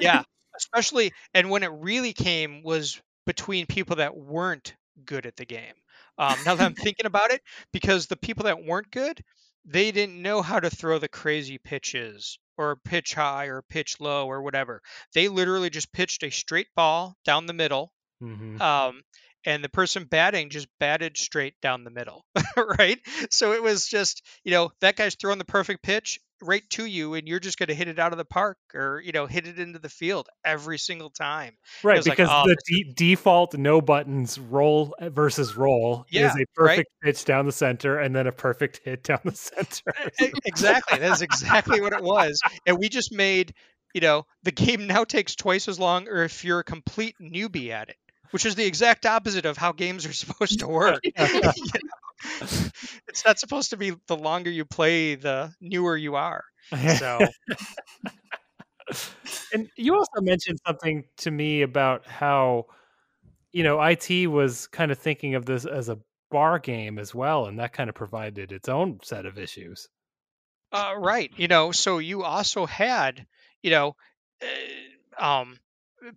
yeah, especially, and when it really came was between people that weren't good at the game. Um, now that I'm thinking about it, because the people that weren't good, they didn't know how to throw the crazy pitches or pitch high or pitch low or whatever. They literally just pitched a straight ball down the middle. Mm-hmm. Um, and the person batting just batted straight down the middle, right? So it was just, you know, that guy's throwing the perfect pitch right to you, and you're just going to hit it out of the park or, you know, hit it into the field every single time.
Right, because like, oh, the de- default no buttons roll eh, versus roll yeah, is a perfect right? pitch down the center and then a perfect hit down the center.
exactly. That's exactly what it was. And we just made, you know, the game now takes twice as long, or if you're a complete newbie at it which is the exact opposite of how games are supposed to work. It's not supposed to be the longer you play, the newer you are. So.
and you also mentioned something to me about how, you know, IT was kind of thinking of this as a bar game as well, and that kind of provided its own set of issues.
Uh, right. You know, so you also had, you know, uh, um,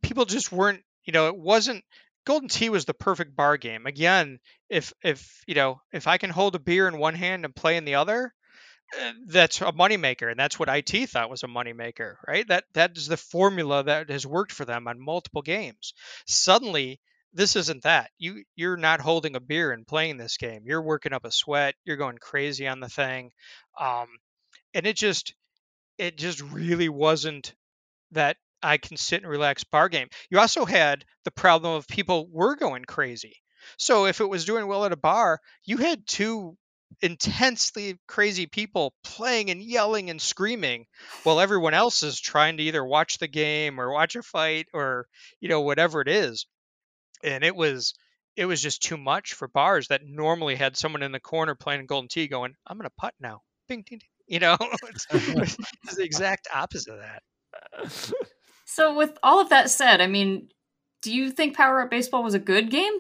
people just weren't you know, it wasn't Golden Tee was the perfect bar game. Again, if if you know, if I can hold a beer in one hand and play in the other, uh, that's a moneymaker, and that's what IT thought was a moneymaker, right? That that is the formula that has worked for them on multiple games. Suddenly, this isn't that. You you're not holding a beer and playing this game. You're working up a sweat. You're going crazy on the thing, um, and it just it just really wasn't that I can sit and relax bar game. You also had the problem of people were going crazy. So if it was doing well at a bar, you had two intensely crazy people playing and yelling and screaming while everyone else is trying to either watch the game or watch a fight or you know whatever it is and it was it was just too much for bars that normally had someone in the corner playing golden tee going i'm gonna putt now bing ding, ding. you know it's, it's the exact opposite of that
so with all of that said i mean do you think power up baseball was a good game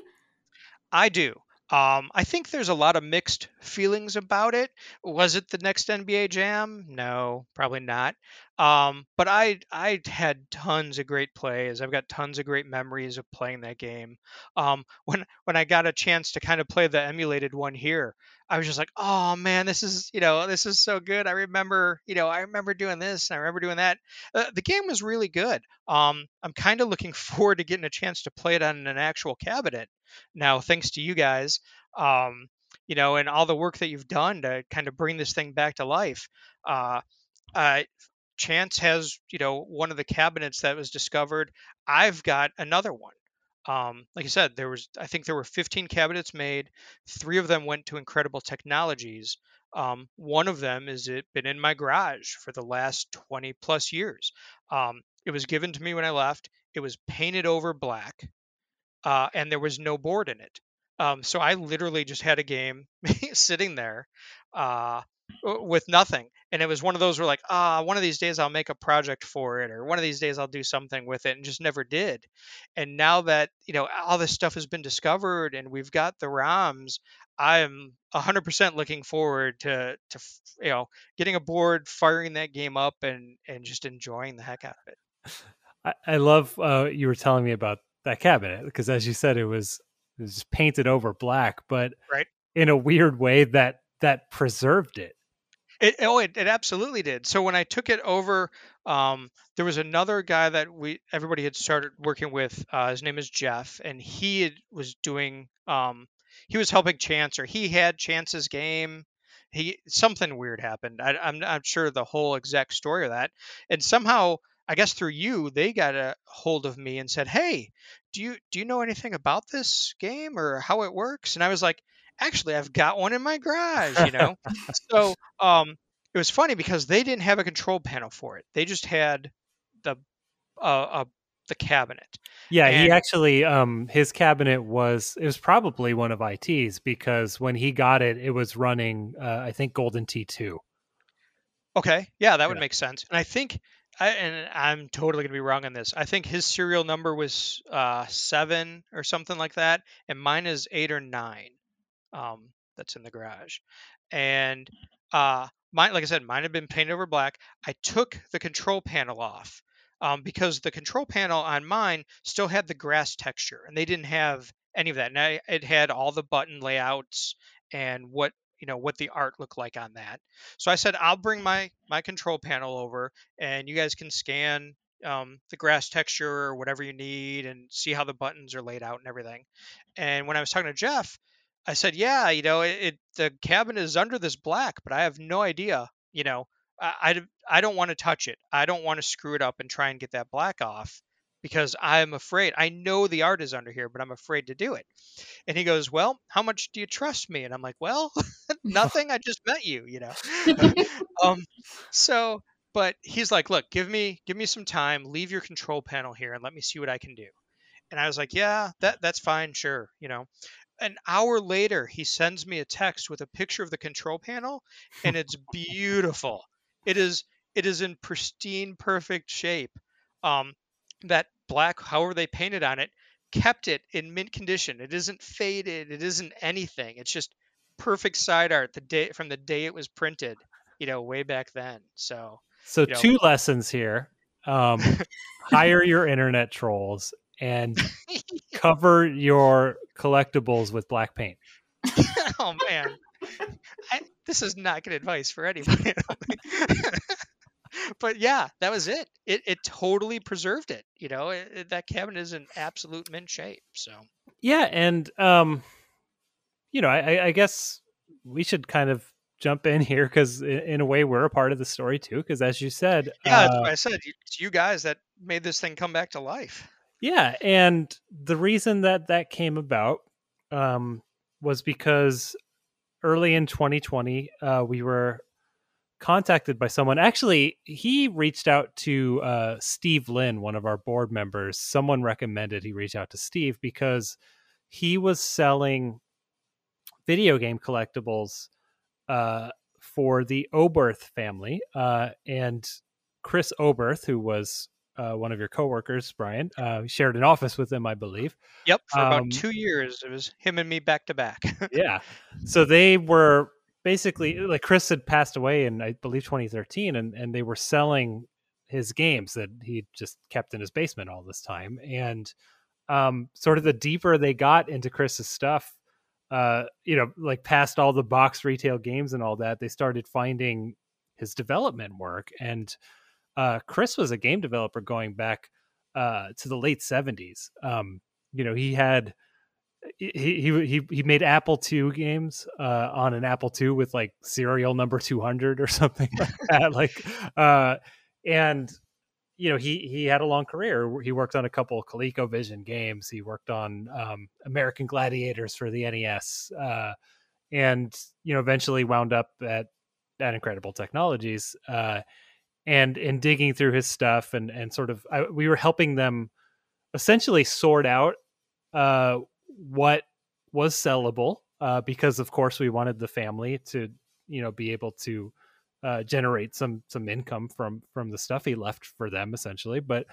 i do um, I think there's a lot of mixed feelings about it. Was it the next NBA Jam? No, probably not. Um, but I I had tons of great plays. I've got tons of great memories of playing that game. Um, when when I got a chance to kind of play the emulated one here, I was just like, oh man, this is you know this is so good. I remember you know I remember doing this and I remember doing that. Uh, the game was really good. Um, I'm kind of looking forward to getting a chance to play it on an actual cabinet now, thanks to you guys. Um, you know, and all the work that you've done to kind of bring this thing back to life. Uh, uh, Chance has, you know, one of the cabinets that was discovered. I've got another one. Um, like I said, there was I think there were 15 cabinets made. Three of them went to Incredible Technologies. Um, one of them is it been in my garage for the last 20 plus years. Um, it was given to me when I left. It was painted over black, uh, and there was no board in it. Um, so I literally just had a game sitting there uh, with nothing and it was one of those where like ah one of these days i'll make a project for it or one of these days i'll do something with it and just never did. And now that you know all this stuff has been discovered and we've got the roms i'm 100% looking forward to to you know getting aboard firing that game up and and just enjoying the heck out of it.
I, I love uh, you were telling me about that cabinet because as you said it was it was painted over black but
right.
in a weird way that that preserved it
it, oh, it, it absolutely did. So when I took it over, um, there was another guy that we everybody had started working with. Uh, his name is Jeff, and he had, was doing um, he was helping Chance, or he had Chance's game. He something weird happened. I, I'm not sure the whole exact story of that, and somehow I guess through you, they got a hold of me and said, "Hey, do you do you know anything about this game or how it works?" And I was like, actually I've got one in my garage, you know. so um, it was funny because they didn't have a control panel for it. They just had the uh, uh the cabinet.
Yeah, and, he actually um his cabinet was it was probably one of IT's because when he got it, it was running uh, I think Golden T2.
Okay, yeah, that would yeah. make sense. And I think I, and I'm totally gonna be wrong on this. I think his serial number was uh, seven or something like that, and mine is eight or nine um, that's in the garage. And uh, mine, like I said, mine had been painted over black. I took the control panel off um, because the control panel on mine still had the grass texture, and they didn't have any of that. And I, it had all the button layouts and what you know what the art looked like on that. So I said I'll bring my my control panel over, and you guys can scan um, the grass texture or whatever you need and see how the buttons are laid out and everything. And when I was talking to Jeff, I said, yeah, you know, it, it, the cabin is under this black, but I have no idea, you know, I, I, I don't want to touch it. I don't want to screw it up and try and get that black off because I'm afraid. I know the art is under here, but I'm afraid to do it. And he goes, well, how much do you trust me? And I'm like, well, nothing. I just met you, you know. um, so, but he's like, look, give me, give me some time. Leave your control panel here and let me see what I can do. And I was like, yeah, that that's fine, sure, you know an hour later he sends me a text with a picture of the control panel and it's beautiful. It is it is in pristine perfect shape. Um, that black however they painted on it kept it in mint condition. It isn't faded. It isn't anything. It's just perfect side art the day from the day it was printed you know way back then. So
so two know. lessons here. Um, hire your internet trolls and cover your collectibles with black paint.
oh man, I, this is not good advice for anybody. but yeah, that was it. It it totally preserved it. You know, it, it, that cabinet is in absolute mint shape. So
yeah, and um, you know, I, I guess we should kind of jump in here because in a way we're a part of the story too because as you said
yeah uh, i said it's you guys that made this thing come back to life
yeah and the reason that that came about um, was because early in 2020 uh, we were contacted by someone. Actually, he reached out to uh, Steve Lin, one of our board members. Someone recommended he reach out to Steve because he was selling video game collectibles uh, for the Oberth family. Uh, and Chris Oberth, who was uh, one of your coworkers, Brian, uh, shared an office with him, I believe.
Yep, for um, about two years, it was him and me back to back.
yeah, so they were basically like Chris had passed away in I believe 2013, and and they were selling his games that he just kept in his basement all this time, and um, sort of the deeper they got into Chris's stuff, uh, you know, like past all the box retail games and all that, they started finding his development work. And uh, Chris was a game developer going back uh, to the late 70s. Um, you know, he had he he he made Apple II games uh, on an Apple II with like serial number 200 or something like that. like, uh, and you know he he had a long career. He worked on a couple of ColecoVision games. He worked on um, American Gladiators for the NES, uh, and you know eventually wound up at at Incredible Technologies. Uh, and in digging through his stuff and and sort of I, we were helping them essentially sort out uh, what was sellable uh, because of course we wanted the family to you know be able to uh, generate some some income from from the stuff he left for them essentially. But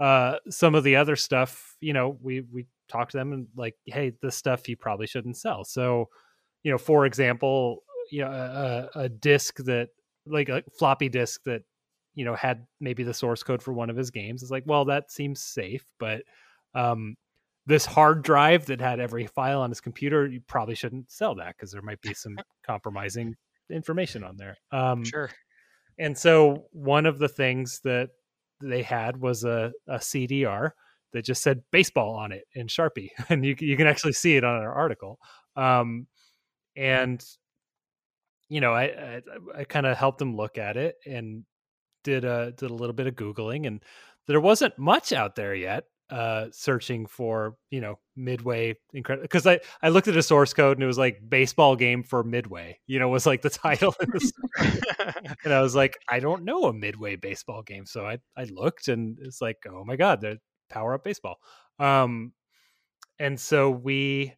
uh, some of the other stuff you know we we talked to them and like hey this stuff you probably shouldn't sell. So you know for example you know a, a disk that like a floppy disk that you know had maybe the source code for one of his games is like well that seems safe but um this hard drive that had every file on his computer, you probably shouldn't sell that because there might be some compromising information on there.
Um, sure.
And so one of the things that they had was a, a CDR that just said baseball on it in Sharpie, and you you can actually see it on our article. Um, and you know, I I, I kind of helped them look at it and did a did a little bit of googling, and there wasn't much out there yet uh searching for you know midway incredible because i i looked at a source code and it was like baseball game for midway you know was like the title and i was like i don't know a midway baseball game so i i looked and it's like oh my god the power up baseball. Um and so we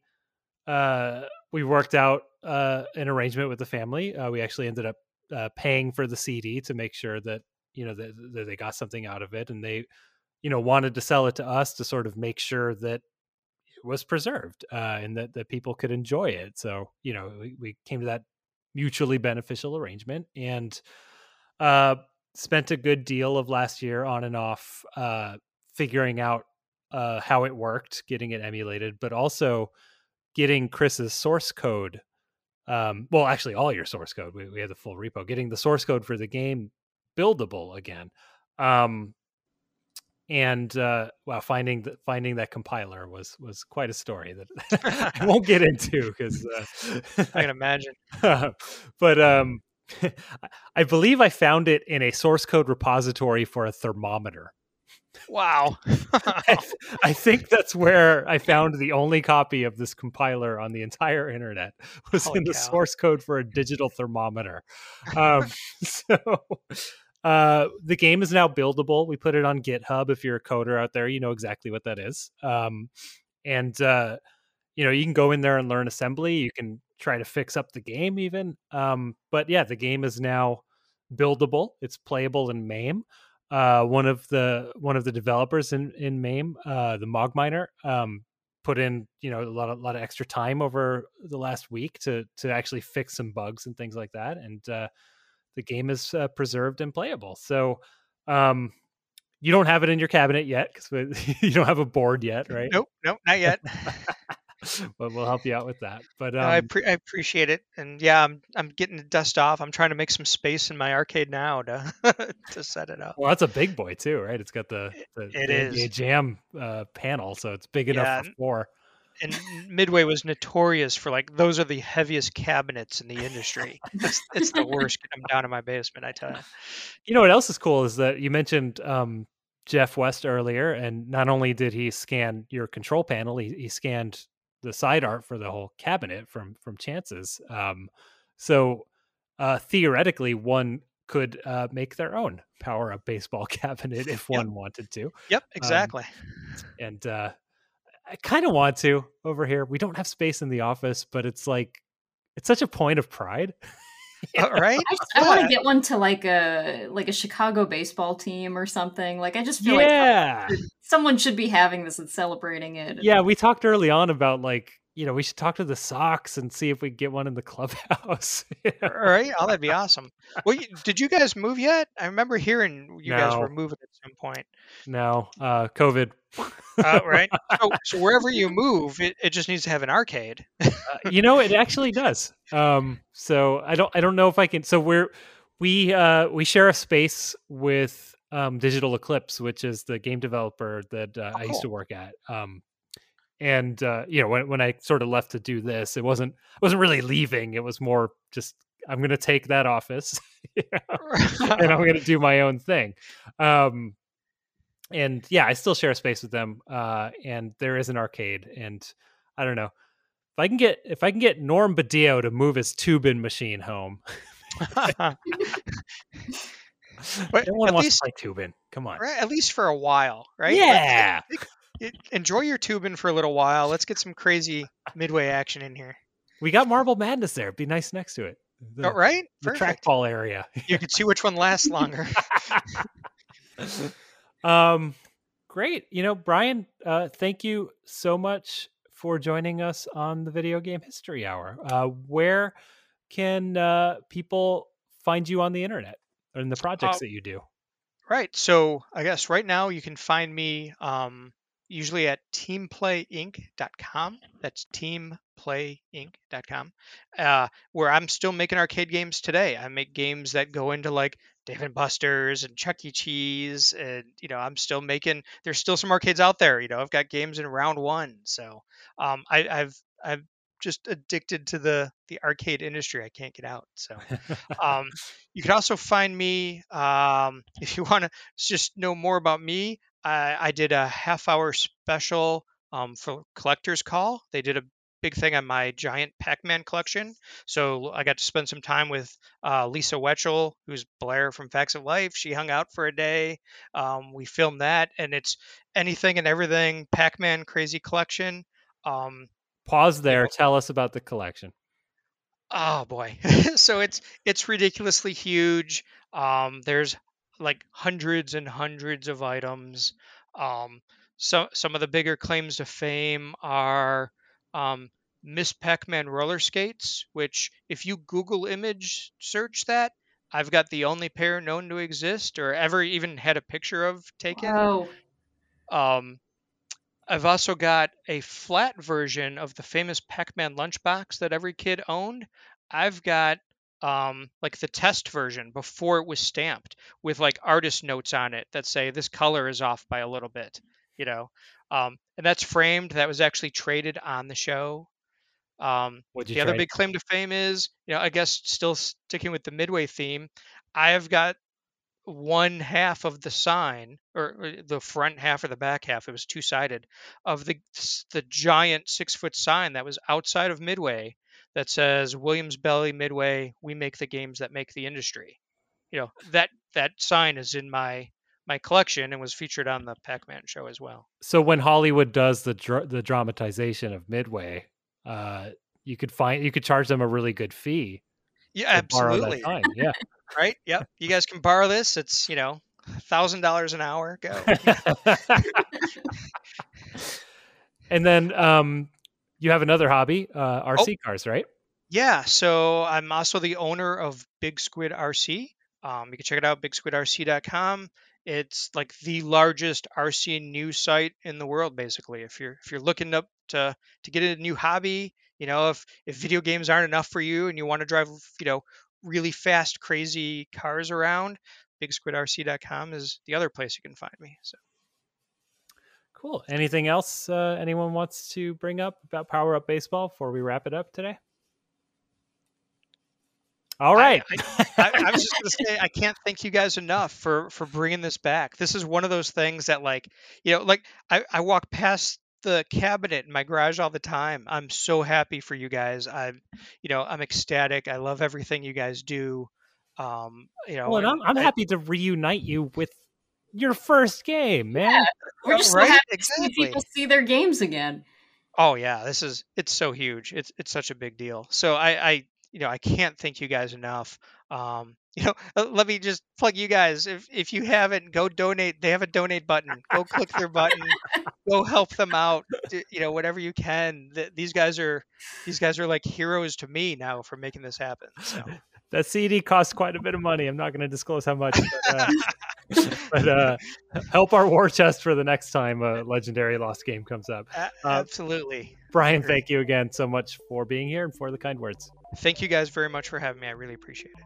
uh we worked out uh an arrangement with the family uh, we actually ended up uh, paying for the cd to make sure that you know that, that they got something out of it and they you know wanted to sell it to us to sort of make sure that it was preserved uh, and that that people could enjoy it. So you know we, we came to that mutually beneficial arrangement and uh, spent a good deal of last year on and off uh, figuring out uh, how it worked, getting it emulated, but also getting Chris's source code. Um, well, actually, all your source code. We, we had the full repo. Getting the source code for the game buildable again. Um, and uh, wow, finding that finding that compiler was was quite a story that I won't get into because uh,
I can imagine.
but um, I believe I found it in a source code repository for a thermometer.
Wow.
I, I, think that's where I found the only copy of this compiler on the entire internet was Holy in the cow. source code for a digital thermometer. Um, so uh, the game is now buildable. We put it on GitHub. If you're a coder out there, you know exactly what that is. Um, and uh, you know you can go in there and learn assembly. You can try to fix up the game even. Um, but yeah, the game is now buildable. It's playable in MAME. Uh, one of the one of the developers in in MAME, uh, the Mogminer, um, put in you know a lot of a lot of extra time over the last week to to actually fix some bugs and things like that. And uh, the game is uh, preserved and playable. So, um, you don't have it in your cabinet yet because you don't have a board yet, right?
Nope, nope, not yet.
but we'll help you out with that. But um,
I, pre- I appreciate it, and yeah, I'm I'm getting the dust off. I'm trying to make some space in my arcade now to to set it up.
well, that's a big boy too, right? It's got the, the
It
the
is.
Jam uh, panel, so it's big enough
Yeah,
for four.
And Midway was notorious for like those are the heaviest cabinets in the industry. It's, it's the worst them down in my basement. I tell you.
You know what else is cool is that you mentioned um, Jeff West earlier, and not only did he scan your control panel, he, he scanned the side art for the whole cabinet from from Chances. Um, so uh, theoretically, one could uh, make their own power up baseball cabinet if
Yep.
one wanted to,
Yep, exactly.
and uh, I kind of want to over here. We don't have space in the office, but it's like it's such a point of pride.
Uh, right?
I, just, I want to get one to like a like a Chicago baseball team or something. Like I just feel like someone should be having this and celebrating it.
Yeah, we talked early on about like, you know, we should talk to the Sox and see if we can get one in the clubhouse.
All right. Oh, that'd be awesome. Well, you, did you guys move yet? I remember hearing you guys were moving at some point.
no, uh, COVID.
Uh, right. So, so wherever you move, it, it just needs to have an arcade.
Uh, you know, it actually does. Um, so I don't, I don't know if I can. So we're, we, uh, we share a space with um, Digital Eclipse, which is the game developer that uh, I used to work at. Um, and uh, you know, when when I sort of left to do this, it wasn't, I wasn't really leaving. It was more just, I'm going to take that office. you know? and I'm going to do my own thing. Um, and yeah, I still share a space with them. Uh, and there is an arcade, and I don't know if I can get if I can get Norm Badillo to move his Tubin machine home.
But
no one
at
wants
least-
to play Tubin. Come on.
right, at least for a while, right?
Yeah.
it- enjoy your tubing for a little while. Let's get some crazy midway action in here.
We got Marble Madness there. It'd be nice next to it. The,
Oh, right?
the
Perfect.
trackball area.
You can see which one lasts longer.
um, great. You know, Brian, uh, thank you so much for joining us on the Video Game History Hour. Uh, where can uh, people find you on the internet and the projects
Uh,
that you do?
Right. So I guess right now you can find me um, usually at teamplayinc.com. That's teamplayinc.com, uh, where I'm still making arcade games today. I make games that go into like Dave and Buster's and Chuck E. Cheese, and you know I'm still making. There's still some arcades out there. You know I've got games in round one, so um, I, I've I've just addicted to the the arcade industry. I can't get out. So um, you can also find me um, if you want to just know more about me. I, I did a half hour special um, for Collector's Call. They did a big thing on my giant Pac-Man collection. So I got to spend some time with uh, Lisa Whelchel, who's Blair from Facts of Life. She hung out for a day. Um, we filmed that, and it's anything and everything Pac-Man crazy collection. Um,
Pause there. Tell us about the collection.
Oh boy. so it's it's ridiculously huge. Um, there's like hundreds and hundreds of items. Um, so some of the bigger claims to fame are um, Miss Pac-Man roller skates, which if you Google image search that, I've got the only pair known to exist or ever even had a picture of taken.
Oh,
Um, I've also got a flat version of the famous Pac-Man lunchbox that every kid owned. I've got um, like the test version before it was stamped with like artist notes on it that say this color is off by a little bit, you know. Um, and that's framed. That was actually traded on the show. Um, the other
trade?
big claim to fame is, you know, I guess still sticking with the Midway theme, I have got one half of the sign, or or the front half or the back half, it was two sided, of the the giant six foot sign that was outside of Midway that says Williams Bally Midway, we make the games that make the industry. You know that that sign is in my my collection and was featured on the Pac-Man show as well.
So when Hollywood does the dra- the dramatization of Midway, uh, you could find you could charge them a really good fee.
Yeah,
to borrow that
absolutely.
Yeah.
Right? Yep. You guys can borrow this. It's you know thousand dollars an hour. Go.
and then um, you have another hobby, uh, RC cars, right?
Yeah, so I'm also the owner of Big Squid RC. Um, you can check it out, bigsquidrc.com. it's like the largest RC news site in the world, basically. If you're if you're looking up to to get a new hobby, you know, if if video games aren't enough for you and you want to drive, you know, really fast, crazy cars around, bigsquidrc.com is the other place you can find me. So.
Cool. Anything else uh, anyone wants to bring up about Power Up Baseball before we wrap it up today? All right.
I, I, I, was just going to say I can't thank you guys enough for for bringing this back. This is one of those things that, like, you know, like I, I walk past the cabinet in my garage all the time. I'm so happy for you guys. I'm, you know, I'm ecstatic. I love everything you guys do. Um, you know,
well, and I'm, I'm happy to reunite you with your first game, man. Yeah,
we're just right? so happy exactly. to see people see their games again.
Oh yeah, this is it's so huge. It's it's such a big deal. So I I you know I can't thank you guys enough. Um, you know, uh, let me just plug you guys. If if you haven't, go donate. They have a donate button. Go click their button. go help them out. You know, whatever you can. These guys are these guys are like heroes to me now for making this happen. So
that CD costs quite a bit of money. I'm not going to disclose how much, but, uh, but uh, help our war chest for the next time a legendary lost game comes up.
Uh, absolutely,
Brian. Thank you again so much for being here and for the kind words.
Thank you guys very much for having me. I really appreciate it.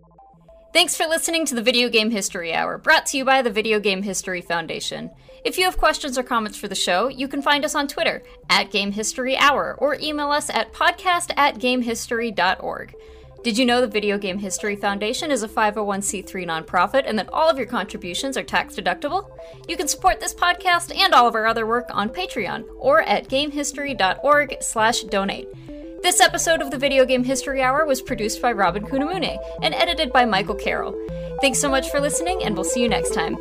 Thanks for listening to the Video Game History Hour, brought to you by the Video Game History Foundation. If you have questions or comments for the show, you can find us on Twitter at Game History Hour or email us at podcast at gamehistory.org. Did you know the Video Game History Foundation is a 501c3 nonprofit and that all of your contributions are tax deductible? You can support this podcast and all of our other work on Patreon or at gamehistory.org/donate. This episode of the Video Game History Hour was produced by Robin Kunimune and edited by Michael Carroll. Thanks so much for listening, and we'll see you next time.